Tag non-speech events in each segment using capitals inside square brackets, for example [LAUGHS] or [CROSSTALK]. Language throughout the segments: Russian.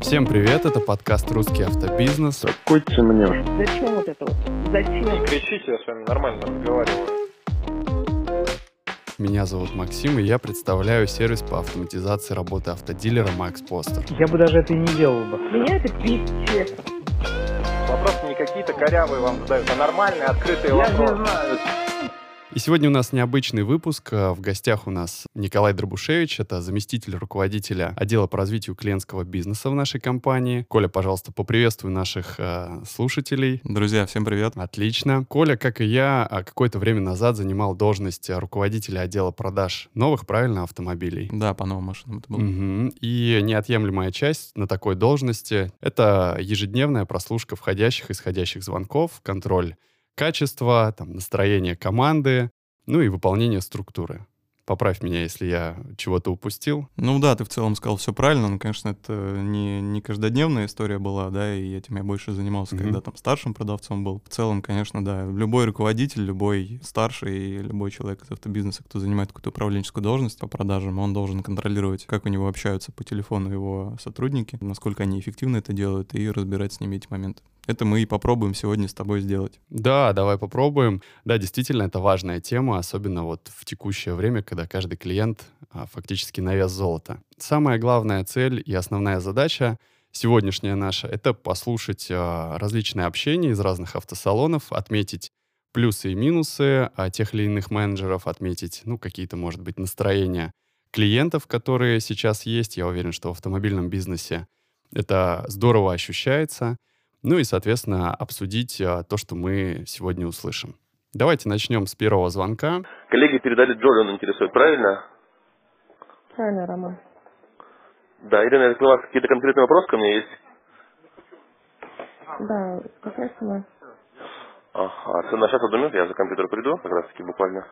Всем привет, это подкаст «Русский автобизнес». Какой темнеж? Зачем вот это вот? Зачем? Не кричите, я с вами нормально разговариваю. Меня зовут Максим, и я представляю сервис по автоматизации работы автодилера Max Poster. Я бы даже это и не делал бы. Меня это честно. Вопросы не какие-то корявые вам задают, а нормальные, открытые Я не вопросы. знаю. И сегодня у нас необычный выпуск. А, В гостях у нас Николай Дробушевич, это заместитель руководителя отдела по развитию клиентского бизнеса в нашей компании. Коля, пожалуйста, поприветствуй наших э, слушателей. Друзья, всем привет. Отлично. Коля, как и я, а, какое-то время назад занимал должность а, руководителя отдела продаж новых, правильно, автомобилей. Да, по новым машинам это было. Мгм. И неотъемлемая часть на такой должности — это ежедневная прослушка входящих и исходящих звонков, контроль качества, там, настроение команды, ну и выполнение структуры. Поправь меня, если я чего-то упустил. Ну да, ты в целом сказал все правильно, но, конечно, это не, не каждодневная история была, да, и этим я больше занимался, Мгм. когда там старшим продавцом был. В целом, конечно, да, любой руководитель, любой старший любой человек из автобизнеса, кто занимает какую-то управленческую должность по продажам, он должен контролировать, как у него общаются по телефону его сотрудники, насколько они эффективно это делают, и разбирать с ними эти моменты. Это мы и попробуем сегодня с тобой сделать. Да, давай попробуем. Да, действительно, это важная тема, особенно вот в текущее время, когда каждый клиент а, фактически на вес золота. Самая главная цель и основная задача сегодняшняя наша — это послушать а, различные общения из разных автосалонов, отметить плюсы и минусы а, тех или иных менеджеров, отметить, ну, какие-то, может быть, настроения клиентов, которые сейчас есть. Я уверен, что в автомобильном бизнесе это здорово ощущается. Ну и, соответственно, обсудить а, то, что мы сегодня услышим. Давайте начнем с первого звонка. Коллеги передали Джоли, он интересует, правильно? Правильно, Роман. Да, Ирина, если у вас какие-то конкретные вопросы ко мне есть? Да, какая сама? Ага, на сейчас одну минуту, я за компьютер приду, как раз таки буквально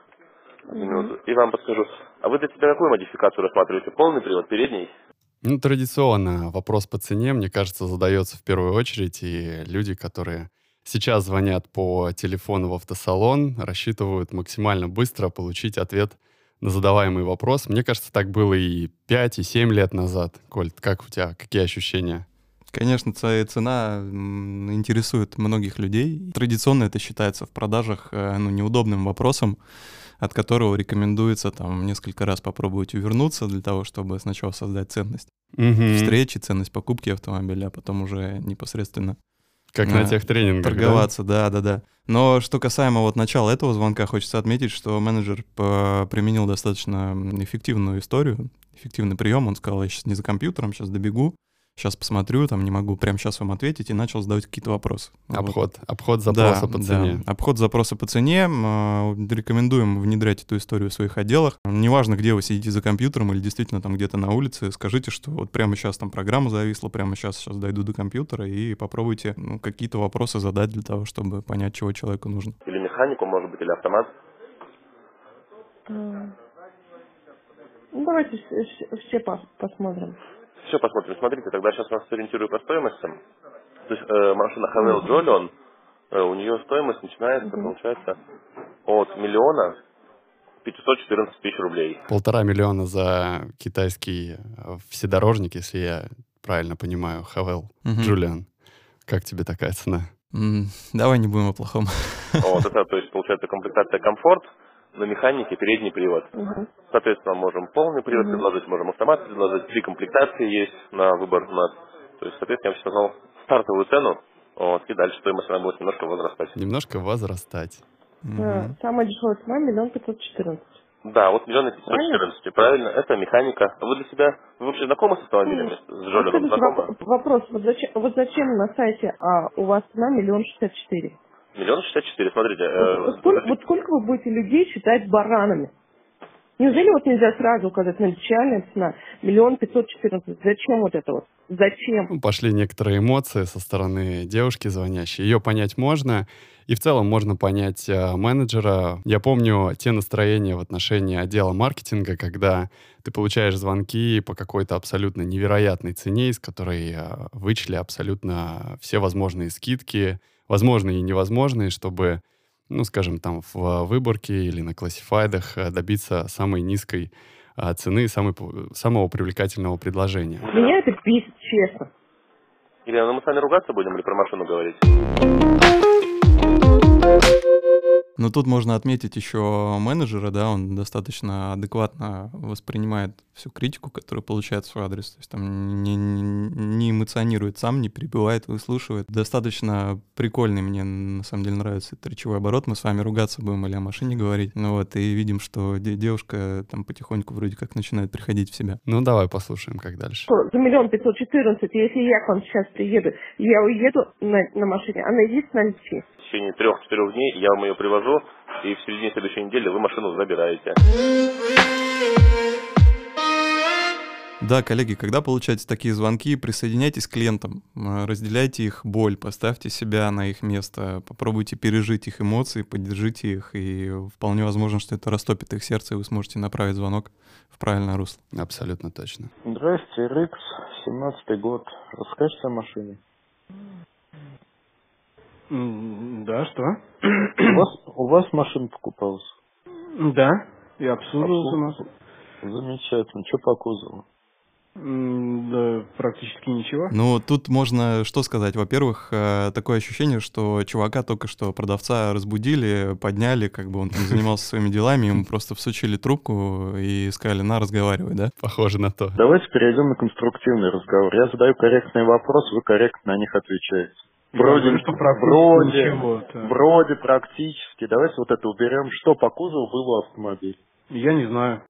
одну минуту, и вам подскажу. А вы для себя какую модификацию рассматриваете? Полный привод, передний? Ну, традиционно вопрос по цене, мне кажется, задается в первую очередь, и люди, которые сейчас звонят по телефону в автосалон, рассчитывают максимально быстро получить ответ на задаваемый вопрос. Мне кажется, так было и 5, и 7 лет назад. Коль, как у тебя, какие ощущения? Конечно, цена интересует многих людей. Традиционно это считается в продажах э, ну, неудобным вопросом, от которого рекомендуется там несколько раз попробовать увернуться для того, чтобы сначала создать ценность Мгм. встречи, ценность покупки автомобиля, а потом уже непосредственно Как на А, тех тренингах, да? торговаться, да, да, да. Но что касаемо вот начала этого звонка, хочется отметить, что менеджер применил достаточно эффективную историю, эффективный прием. Он сказал, я сейчас не за компьютером, сейчас добегу, сейчас посмотрю, там не могу прямо сейчас вам ответить, и начал задавать какие-то вопросы. Вот. Обход, обход запроса Да, по да. цене. Обход запроса по цене. Э, Рекомендуем внедрять эту историю в своих отделах. Неважно, где вы сидите за компьютером или действительно там где-то на улице, скажите, что вот прямо сейчас там программа зависла, прямо сейчас сейчас дойду до компьютера и попробуйте ну, какие-то вопросы задать для того, чтобы понять, чего человеку нужно. Или механику, может быть, или автомат? А. Ну, давайте все, все- все пос- посмотрим. Все, посмотрим. Смотрите, тогда сейчас вас сориентирую по стоимости. То есть э, машина Havel Jolion, э, у нее стоимость начинается, получается, от миллиона 514 тысяч рублей. Полтора миллиона за китайский э, вседорожник, если я правильно понимаю, Хавел. Мгм. Джулиан, как тебе такая цена? Давай не будем о плохом. Вот это, то есть, получается, комплектация комфорт, на механике передний привод. Мгм. Соответственно, можем полный привод Мгм. предложить, можем автомат предложить. Три комплектации есть на выбор у нас. То есть, соответственно, я бы сейчас назвал стартовую цену. Вот, и дальше стоимость она будет немножко возрастать. Немножко возрастать. Мгм. А, Самая дешевая цена миллион пятьсот четырнадцать. Да, вот миллион пятьсот четырнадцать, правильно? Это механика. Вы для себя, вы вообще знакомы с автомобилями? С Жолином знакомы? воп- вопрос, вот зачем, вот зачем на сайте а, у вас цена миллион шестьдесят четыре? Миллион шестьдесят четыре, смотрите. э, Вот сколько, вот сколько вы будете людей считать баранами? Неужели вот нельзя сразу указать начальная цена миллион пятьсот четырнадцать? Зачем вот это вот? Зачем? Ну, пошли некоторые эмоции со стороны девушки звонящей. Ее понять можно. И в целом можно понять э, менеджера. Я помню те настроения в отношении отдела маркетинга, когда ты получаешь звонки по какой-то абсолютно невероятной цене, из которой э, вычли абсолютно все возможные скидки, возможные и невозможные, чтобы, ну, скажем, там в выборке или на классифайдах э, добиться самой низкой э, цены, самой, самого привлекательного предложения. Меня это бесит, честно. Или ну, мы с вами ругаться будем или про машину говорить? Но тут можно отметить еще менеджера, да, он достаточно адекватно воспринимает всю критику, которую получает в свой адрес. То есть там не, не, эмоционирует сам, не перебивает, выслушивает. Достаточно прикольный мне, на самом деле, нравится этот речевой оборот. Мы с вами ругаться будем или о машине говорить. Ну вот, и видим, что девушка там потихоньку вроде как начинает приходить в себя. Ну давай послушаем, как дальше. За миллион пятьсот четырнадцать, если я к вам сейчас приеду, я уеду на, на машине, она есть на в течение трех-четырех дней я вам ее привожу, и в середине следующей недели вы машину забираете. Да, коллеги, когда получаете такие звонки, присоединяйтесь к клиентам, разделяйте их боль, поставьте себя на их место, попробуйте пережить их эмоции, поддержите их, и вполне возможно, что это растопит их сердце, и вы сможете направить звонок в правильное русло. Абсолютно точно. Здрасте, Рикс, 17-й год. Расскажите о машине. Да, что? У вас, у вас машина покупалась? Да, и обслуживался у нас. Замечательно. Что по кузову? Да, практически ничего. Ну, тут можно что сказать. Во-первых, э, такое ощущение, что чувака только что продавца разбудили, подняли, как бы он там занимался своими делами, ему просто всучили трубку и сказали, на, разговаривай, да? Похоже на то. Давайте перейдем на конструктивный разговор. Я задаю корректные вопросы, вы корректно на них отвечаете. Вроде, да, что вроде, вроде практически. Давайте вот это уберем. Что по кузову было автомобиль? Я не знаю.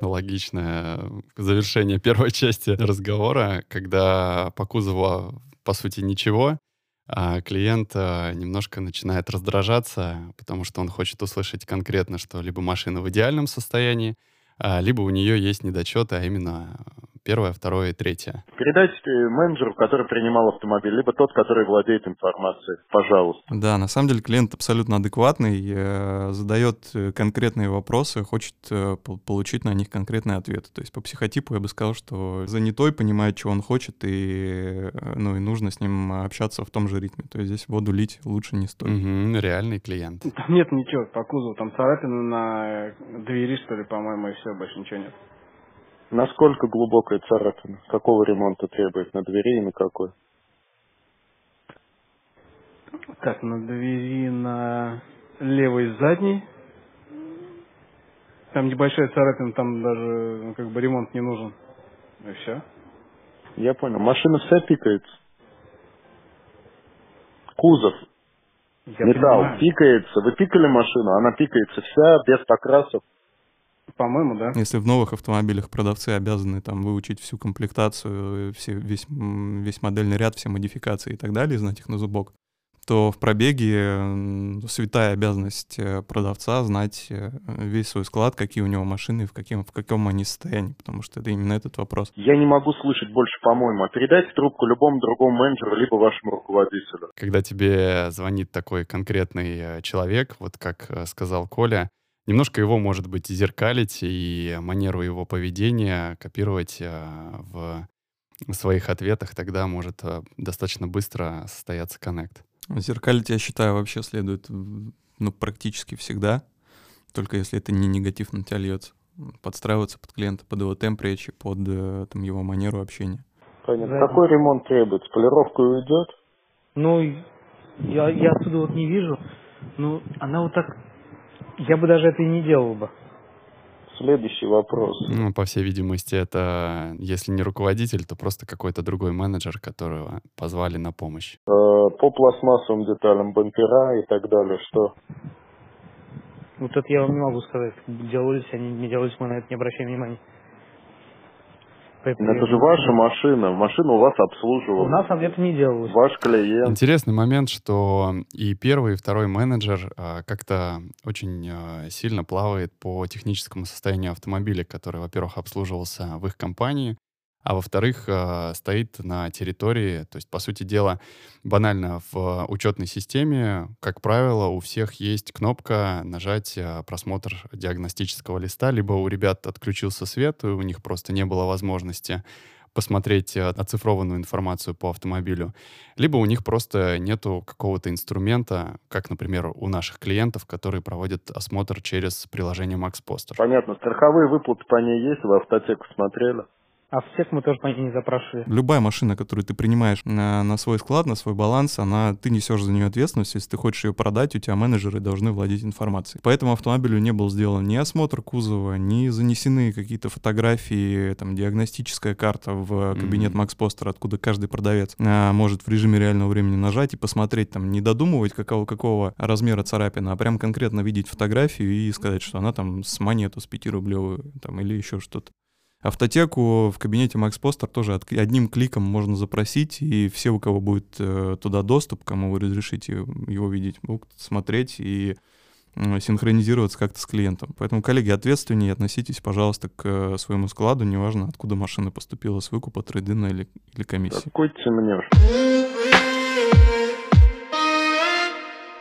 Логичное завершение первой части разговора, когда по кузову, по сути, ничего, а клиент а, немножко начинает раздражаться, потому что он хочет услышать конкретно, что либо машина в идеальном состоянии, а, либо у нее есть недочеты, а именно первое, второе и третье. Передайте менеджеру, который принимал автомобиль, либо тот, который владеет информацией, пожалуйста. Да, на самом деле клиент абсолютно адекватный, э, задает э, конкретные вопросы, хочет э, получить на них конкретные ответы. То есть по психотипу я бы сказал, что занятой понимает, чего он хочет, и, ну, и нужно с ним общаться в том же ритме. То есть здесь воду лить лучше не стоит. Угу, реальный клиент. Там нет ничего по кузову, там царапины на двери, что ли, по-моему, и все, больше ничего нет. Насколько глубокая царапина? Какого ремонта требует? На двери и на какой? Так, на двери на левой задней. Там небольшая царапина, там даже ну, как бы ремонт не нужен. И все. Я понял. Машина вся пикается. Кузов. Я Металл понимаю. пикается. Вы пикали машину? Она пикается вся, без покрасов. По-моему, да. Если в новых автомобилях продавцы обязаны там выучить всю комплектацию, все, весь, весь модельный ряд, все модификации и так далее, знать их на зубок, то в пробеге святая обязанность э, продавца знать э, весь свой склад, какие у него машины, в каком, в каком они состоянии, потому что это именно этот вопрос. Я не могу слышать больше, по-моему. Передайте трубку любому другому менеджеру, либо вашему руководителю. Когда тебе звонит такой конкретный э, человек, вот как сказал Коля, немножко его, может быть, зеркалить и манеру его поведения копировать э, в своих ответах, тогда может э, достаточно быстро состояться коннект. Зеркалить, я считаю, вообще следует ну, практически всегда, только если это не негатив на тебя льется. Подстраиваться под клиента, под его темп речи, под э, там, его манеру общения. Понятно. Какой ремонт требуется? Полировка уйдет? Ну, я, я отсюда вот не вижу. Ну, она вот так я бы даже это и не делал бы. Следующий вопрос. Ну, по всей видимости, это, если не руководитель, то просто какой-то другой менеджер, которого позвали на помощь. Э, по пластмассовым деталям, бампера и так далее, что? Вот это я вам не могу сказать. Делались они, не делались, мы на это не обращаем внимания. Поэтому это же ваша машина, машина у вас обслуживала. У нас это не делалось. Ваш клиент. Интересный момент, что и первый, и второй менеджер а, как-то очень а, сильно плавает по техническому состоянию автомобиля, который, во-первых, обслуживался в их компании, а во-вторых, э, стоит на территории, то есть, по сути дела, банально в учетной системе, как правило, у всех есть кнопка нажать э, просмотр диагностического листа, либо у ребят отключился свет, и у них просто не было возможности посмотреть э, оцифрованную информацию по автомобилю, либо у них просто нету какого-то инструмента, как, например, у наших клиентов, которые проводят осмотр через приложение Max Poster. Понятно. Страховые выплаты по ней есть? Вы автотеку смотрели? А в сек мы тоже по ней не запрашивали. Любая машина, которую ты принимаешь на, на свой склад, на свой баланс, она, ты несешь за нее ответственность. Если ты хочешь ее продать, у тебя менеджеры должны владеть информацией. Поэтому автомобилю не был сделан ни осмотр кузова, ни занесены какие-то фотографии, там, диагностическая карта в кабинет mm-hmm. Макс Постер, откуда каждый продавец а, может в режиме реального времени нажать и посмотреть, там, не додумывать, какого, какого размера царапина, а прям конкретно видеть фотографию и сказать, что она там с монету, с 5 рублевую, там, или еще что-то. Автотеку в кабинете Max Poster тоже одним кликом можно запросить, и все, у кого будет э, туда доступ, кому вы разрешите его видеть, будут смотреть и синхронизироваться как-то с клиентом. Поэтому, коллеги, ответственнее относитесь, пожалуйста, к э, своему складу, неважно, откуда машина поступила, с выкупа, трейдина или, или комиссии. Какой темнешь?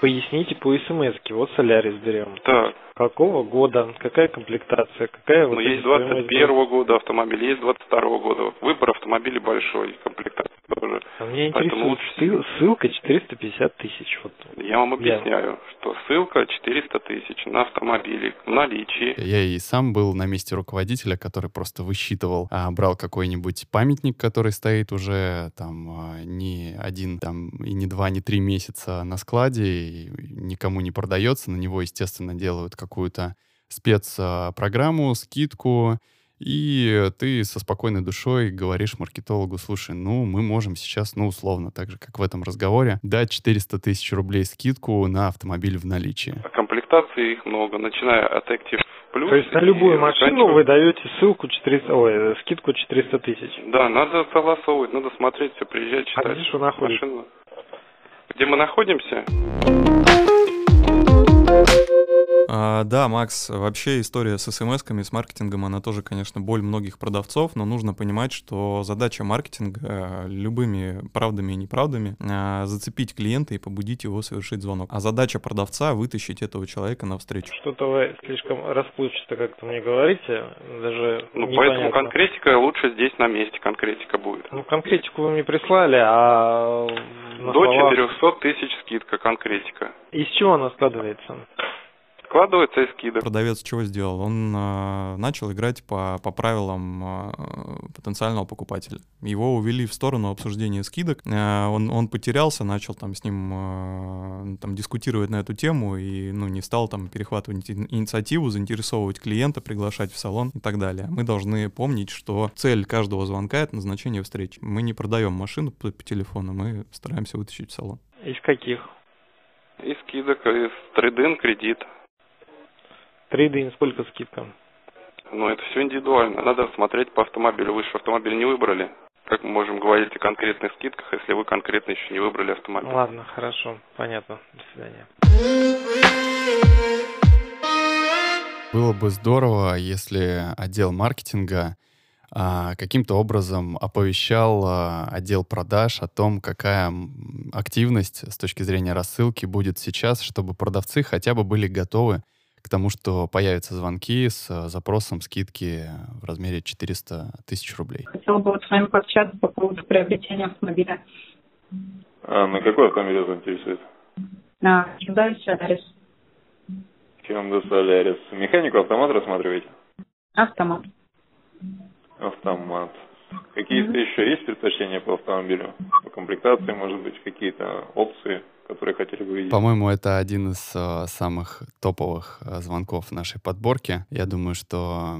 Поясните по смс Вот Солярис берем. Так. Какого года? Какая комплектация? Какая ну, есть 21 -го года автомобиль, есть 22 -го года. Выбор автомобиля большой, комплектация тоже. А меня интересует лучше... ссылка 450 тысяч. Вот. Я вам объясняю, Я... что ссылка 400 тысяч на автомобиле в наличии. Я и сам был на месте руководителя, который просто высчитывал, а, брал какой-нибудь памятник, который стоит уже там а, не один там и не два, не три месяца на складе, и никому не продается, на него, естественно, делают какую-то спецпрограмму, скидку, и ты со спокойной душой говоришь маркетологу, слушай, ну, мы можем сейчас, ну, условно, так же, как в этом разговоре, дать 400 тысяч рублей скидку на автомобиль в наличии. А комплектаций их много, начиная от Active Plus. То есть на любую машину вы даете ссылку 400, ой, скидку 400 тысяч? Да, надо согласовывать, надо смотреть все, приезжать, читать. А где что находится? Машину. Где мы находимся? А, да, Макс, вообще история с смс-ками, с маркетингом, она тоже, конечно, боль многих продавцов, но нужно понимать, что задача маркетинга э, любыми правдами и неправдами э, зацепить клиента и побудить его совершить звонок. А задача продавца — вытащить этого человека навстречу. Что-то вы слишком расплывчато как-то мне говорите, даже Ну, непонятно. поэтому конкретика лучше здесь на месте, конкретика будет. Ну, конкретику вы мне прислали, а... До словах... 400 тысяч скидка, конкретика. Из чего она складывается? Складывается из скидок. Продавец чего сделал? Он э, начал играть по, по правилам э, потенциального покупателя. Его увели в сторону обсуждения скидок. Э, он, он потерялся, начал там с ним э, там, дискутировать на эту тему и ну, не стал там перехватывать инициативу, заинтересовывать клиента, приглашать в салон и так далее. Мы должны помнить, что цель каждого звонка — это назначение встречи. Мы не продаем машину по, по телефону, мы стараемся вытащить в салон. Из каких? Из скидок, из трейдин, кредит. Трейдинг, сколько скидка? Ну, это все индивидуально. Надо смотреть по автомобилю. Вы же автомобиль не выбрали. Как мы можем говорить о конкретных скидках, если вы конкретно еще не выбрали автомобиль? Ладно, хорошо, понятно. До свидания. Было бы здорово, если отдел маркетинга а, каким-то образом оповещал а, отдел продаж о том, какая активность с точки зрения рассылки будет сейчас, чтобы продавцы хотя бы были готовы к тому, что появятся звонки с э, запросом скидки в размере 400 тысяч рублей. Хотела бы вот с вами пообщаться по поводу приобретения автомобиля. А на какой автомобиль вас интересует? На Hyundai Solaris. Hyundai Solaris. Механику автомат рассматриваете? Автомат. Автомат. Какие-то mm-hmm. еще есть предпочтения по автомобилю? По комплектации, может быть, какие-то опции? Которые хотели бы видеть. По-моему, это один из э, самых топовых э, звонков нашей подборки. Я думаю, что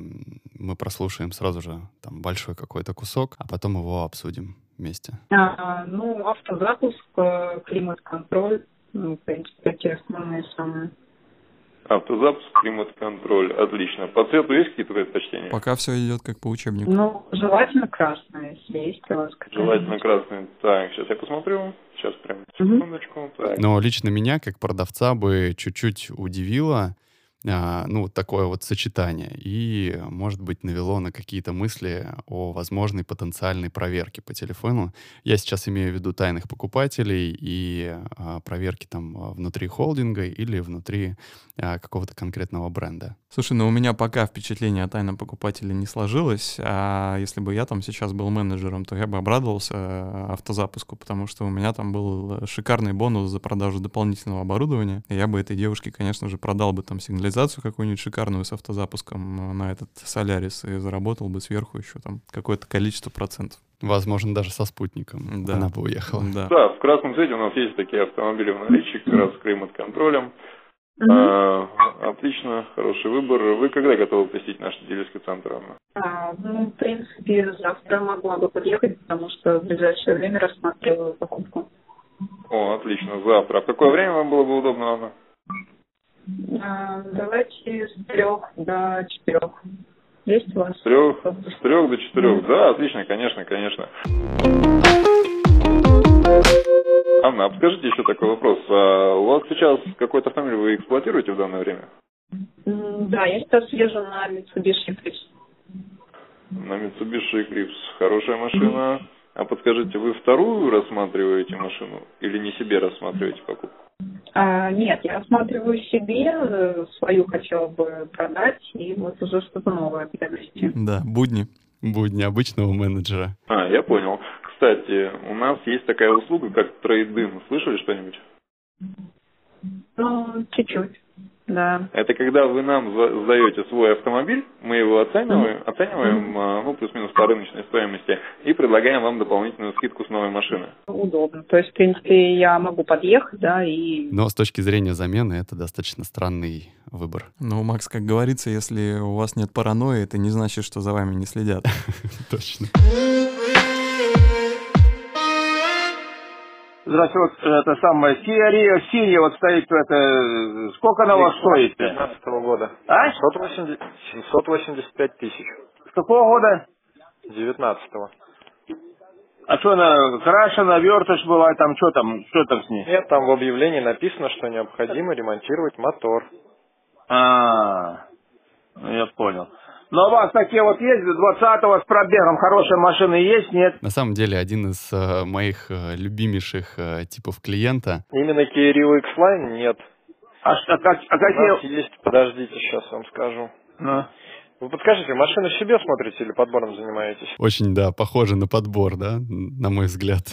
мы прослушаем сразу же там большой какой-то кусок, а потом его обсудим вместе. А, ну, автозапуск, э, климат-контроль, ну, в принципе, такие основные самые. Автозапуск, климат-контроль. Отлично. По цвету есть какие-то предпочтения? Пока все идет как по учебнику. Ну, желательно красное, если есть у вас Желательно красное. Так, сейчас я посмотрю. Сейчас прям секундочку. Угу. Так. Но лично меня, как продавца, бы чуть-чуть удивило, а, ну, вот такое вот сочетание. И, может быть, навело на какие-то мысли о возможной потенциальной проверке по телефону. Я сейчас имею в виду тайных покупателей и а, проверки там внутри холдинга или внутри а, какого-то конкретного бренда. Слушай, ну у меня пока впечатление о тайном покупателе не сложилось, а если бы я там сейчас был менеджером, то я бы обрадовался э, автозапуску, потому что у меня там был шикарный бонус за продажу дополнительного оборудования. И я бы этой девушке, конечно же, продал бы там сигнализацию визуализацию какую-нибудь шикарную с автозапуском на этот Солярис и заработал бы сверху еще там какое-то количество процентов. Возможно, даже со спутником да. она бы уехала. Да. да, в красном цвете у нас есть такие автомобили в наличии, как раз с климат-контролем. Mm-hmm. А, отлично, хороший выбор. Вы когда готовы посетить наш дилерский центр, Анна? А, ну, в принципе, завтра могла бы подъехать, потому что в ближайшее время рассматриваю покупку. О, отлично, завтра. А в какое время вам было бы удобно, Анна? А, давайте с трех до четырех. Есть у вас? С трех, с трех до четырех, да, отлично, конечно, конечно. Анна, а подскажите еще такой вопрос. А у вас сейчас какой-то автомобиль вы эксплуатируете в данное время? Да, я сейчас езжу на Mitsubishi Eclipse. На Mitsubishi Eclipse. Хорошая машина. А подскажите, вы вторую рассматриваете машину или не себе рассматриваете покупку? А, нет, я рассматриваю себе, э, свою хотела бы продать и вот уже что-то новое приобрести. Да, будни. Будни обычного менеджера. А, я понял. Кстати, у нас есть такая услуга, как трейдин. Слышали что-нибудь? Ну, чуть-чуть. Да. Это когда вы нам сдаете свой автомобиль, мы его оцениваем, mm-hmm. оцениваем, mm-hmm. ну, плюс-минус по рыночной стоимости, и предлагаем вам дополнительную скидку с новой машины. Удобно. То есть, в принципе, я могу подъехать, да, и... Но с точки зрения замены это достаточно странный выбор. Ну, Макс, как говорится, если у вас нет паранойи, это не значит, что за вами не следят. [LAUGHS] Точно. [LAUGHS] Здравствуйте, вот это самое, Rio синяя вот стоит, это, сколько она у вас стоит? 15 года. А? 780, 785 тысяч. С какого года? 19 -го. А что она крашена, вертыш была, там что там, что там с ней? Нет, там в объявлении написано, что необходимо ремонтировать мотор. А, ну я понял. Но у вас такие вот есть, 20-го с пробегом, хорошие машины есть, нет? На самом деле, один из э, моих э, любимейших э, типов клиента. Именно Kia Rio X-Line нет. А, а, как, а какие? У нас есть, подождите, сейчас вам скажу. Ну. Вы подскажите, машину себе смотрите или подбором занимаетесь? Очень, да, похоже на подбор, да, на мой взгляд.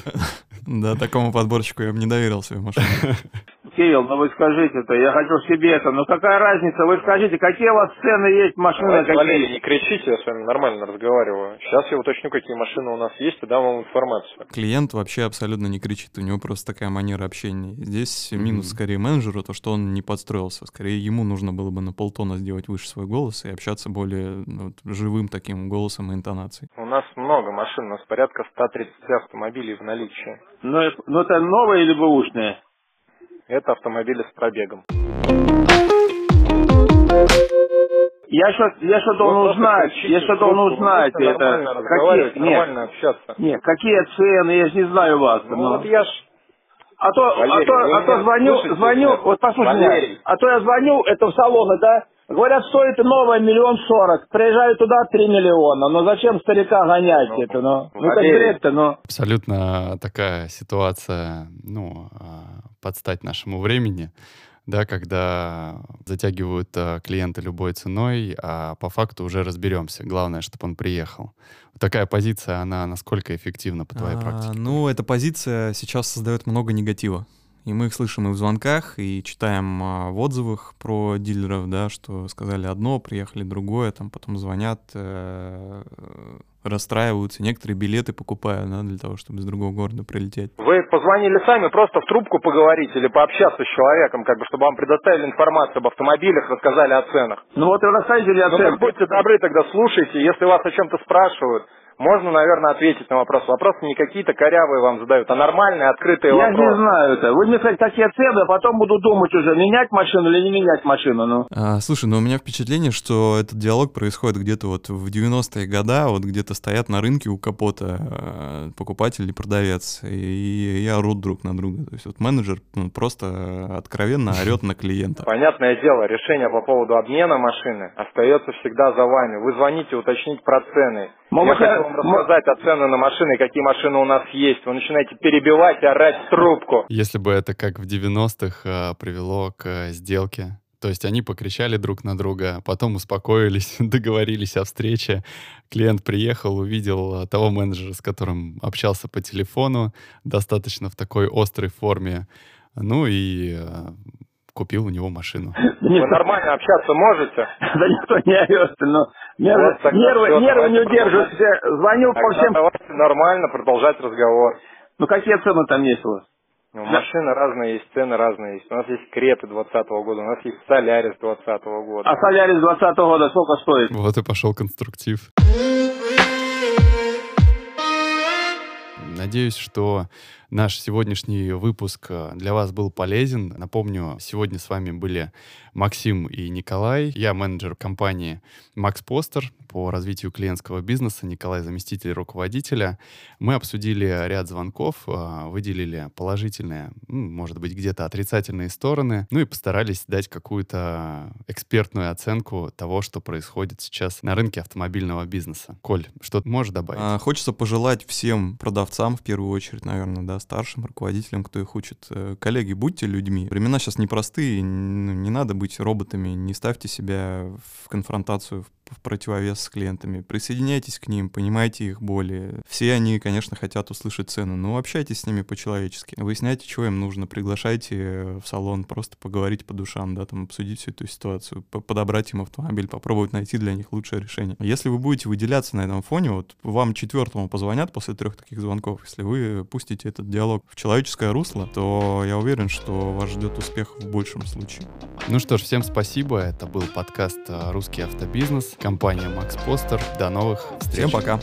Да, такому подборщику я бы не доверил свою машину. [LAUGHS] Кирилл, ну вы скажите-то, я хочу себе это, ну какая разница, вы скажите, какие у вас цены есть, машины Давайте, какие? Валерий, не кричите, я с вами нормально разговариваю. Сейчас я уточню, какие машины у нас есть, и дам вам информацию. Клиент вообще абсолютно не кричит, у него просто такая манера общения. Здесь минус mm-hmm. скорее менеджеру, то, что он не подстроился. Скорее ему нужно было бы на полтона сделать выше свой голос и общаться более ну, живым таким голосом и интонацией. У нас много машин, у нас порядка 130 автомобилей в наличии. Ну, ну это новые или бэушные? Это автомобили с пробегом. Я что, я что должен узнать, я что должен узнать, это, какие, нет, общаться. Нет, какие цены, я же не знаю вас. Ну, но... вот я ж а то, Валерий, а то, а то звоню, слушайте, звоню, вот послушайте, Валерий. а то я звоню, это в салоны, да, говорят, стоит новая миллион сорок, приезжаю туда три миллиона, но зачем старика гонять ну, это, ну, ну как бред-то, ну. Абсолютно такая ситуация, ну, а, под стать нашему времени, да, когда затягивают а, клиента любой ценой, а по факту уже разберемся. Главное, чтобы он приехал. Такая позиция, она насколько эффективна по твоей а, практике? Ну, эта позиция сейчас создает много негатива. И мы их слышим и в звонках, и читаем а, в отзывах про дилеров, да, что сказали одно, приехали другое, там потом звонят, э, расстраиваются, некоторые билеты покупают, да, для того, чтобы из другого города прилететь. Вы позвонили сами просто в трубку поговорить или пообщаться с человеком, как бы, чтобы вам предоставили информацию об автомобилях, рассказали о ценах. Ну вот и рассказали о ну, ценах. Ну, будьте добры, тогда слушайте, если вас о чем-то спрашивают, можно, наверное, ответить на вопрос. Вопросы не какие-то корявые вам задают, а нормальные, открытые Я вопросы. Я не знаю это. Вы мне сказать такие цены, а потом буду думать уже, менять машину или не менять машину. Ну. А, слушай, ну у меня впечатление, что этот диалог происходит где-то вот в 90-е годы, вот где-то стоят на рынке у капота э, покупатель и продавец, и, и орут друг на друга. То есть вот менеджер ну, просто откровенно орет на клиента. Понятное дело, решение по поводу обмена машины остается всегда за вами. Вы звоните уточнить про цены. Я хочу вам рассказать о цены на машины, какие машины у нас есть. Вы начинаете перебивать и орать в трубку. Если бы это как в 90-х э, привело к э, сделке, то есть они покричали друг на друга, потом успокоились, [LAUGHS] договорились о встрече. Клиент приехал, увидел э, того менеджера, с которым общался по телефону, достаточно в такой острой форме. Ну и купил у него машину. [LAUGHS] Вы нормально общаться можете? [LAUGHS] Да никто не орет, но нервы, нервы не удерживают. Звоню по всем... Давайте нормально продолжать разговор. Ну какие цены там есть у вас? Ну, машины разные есть, цены разные есть. У нас есть Креты 20 года, у нас есть Солярис 20 года. А Солярис 20 года сколько стоит? Вот и пошел конструктив. Надеюсь, что наш сегодняшний выпуск э, для вас был полезен. Напомню, сегодня с вами были Максим и Николай. Я менеджер компании Max Poster по развитию клиентского бизнеса, Николай заместитель руководителя. Мы обсудили ряд звонков, э, выделили положительные, может быть, где-то отрицательные стороны, ну и постарались дать какую-то экспертную оценку того, что происходит сейчас на рынке автомобильного бизнеса. Коль, что можешь добавить? А, хочется пожелать всем продавцам, в первую очередь, наверное, да, старшим руководителям, кто их учит. Э, коллеги, будьте людьми. Времена сейчас непростые, ну, не надо быть роботами, не ставьте себя в конфронтацию, в противовес с клиентами. Присоединяйтесь к ним, понимайте их боли. Все они, конечно, хотят услышать цену, но общайтесь с ними по-человечески. Выясняйте, что им нужно, приглашайте в салон, просто поговорить по душам, да, там обсудить всю эту ситуацию, подобрать им автомобиль, попробовать найти для них лучшее решение. Если вы будете выделяться на этом фоне, вот вам четвертому позвонят после трех таких звонков, если вы пустите этот диалог в человеческое русло, то я уверен, что вас ждет успех в большем случае. Ну что ж, всем спасибо. Это был подкаст «Русский автобизнес» компания Max Poster. До новых встреч. Всем пока.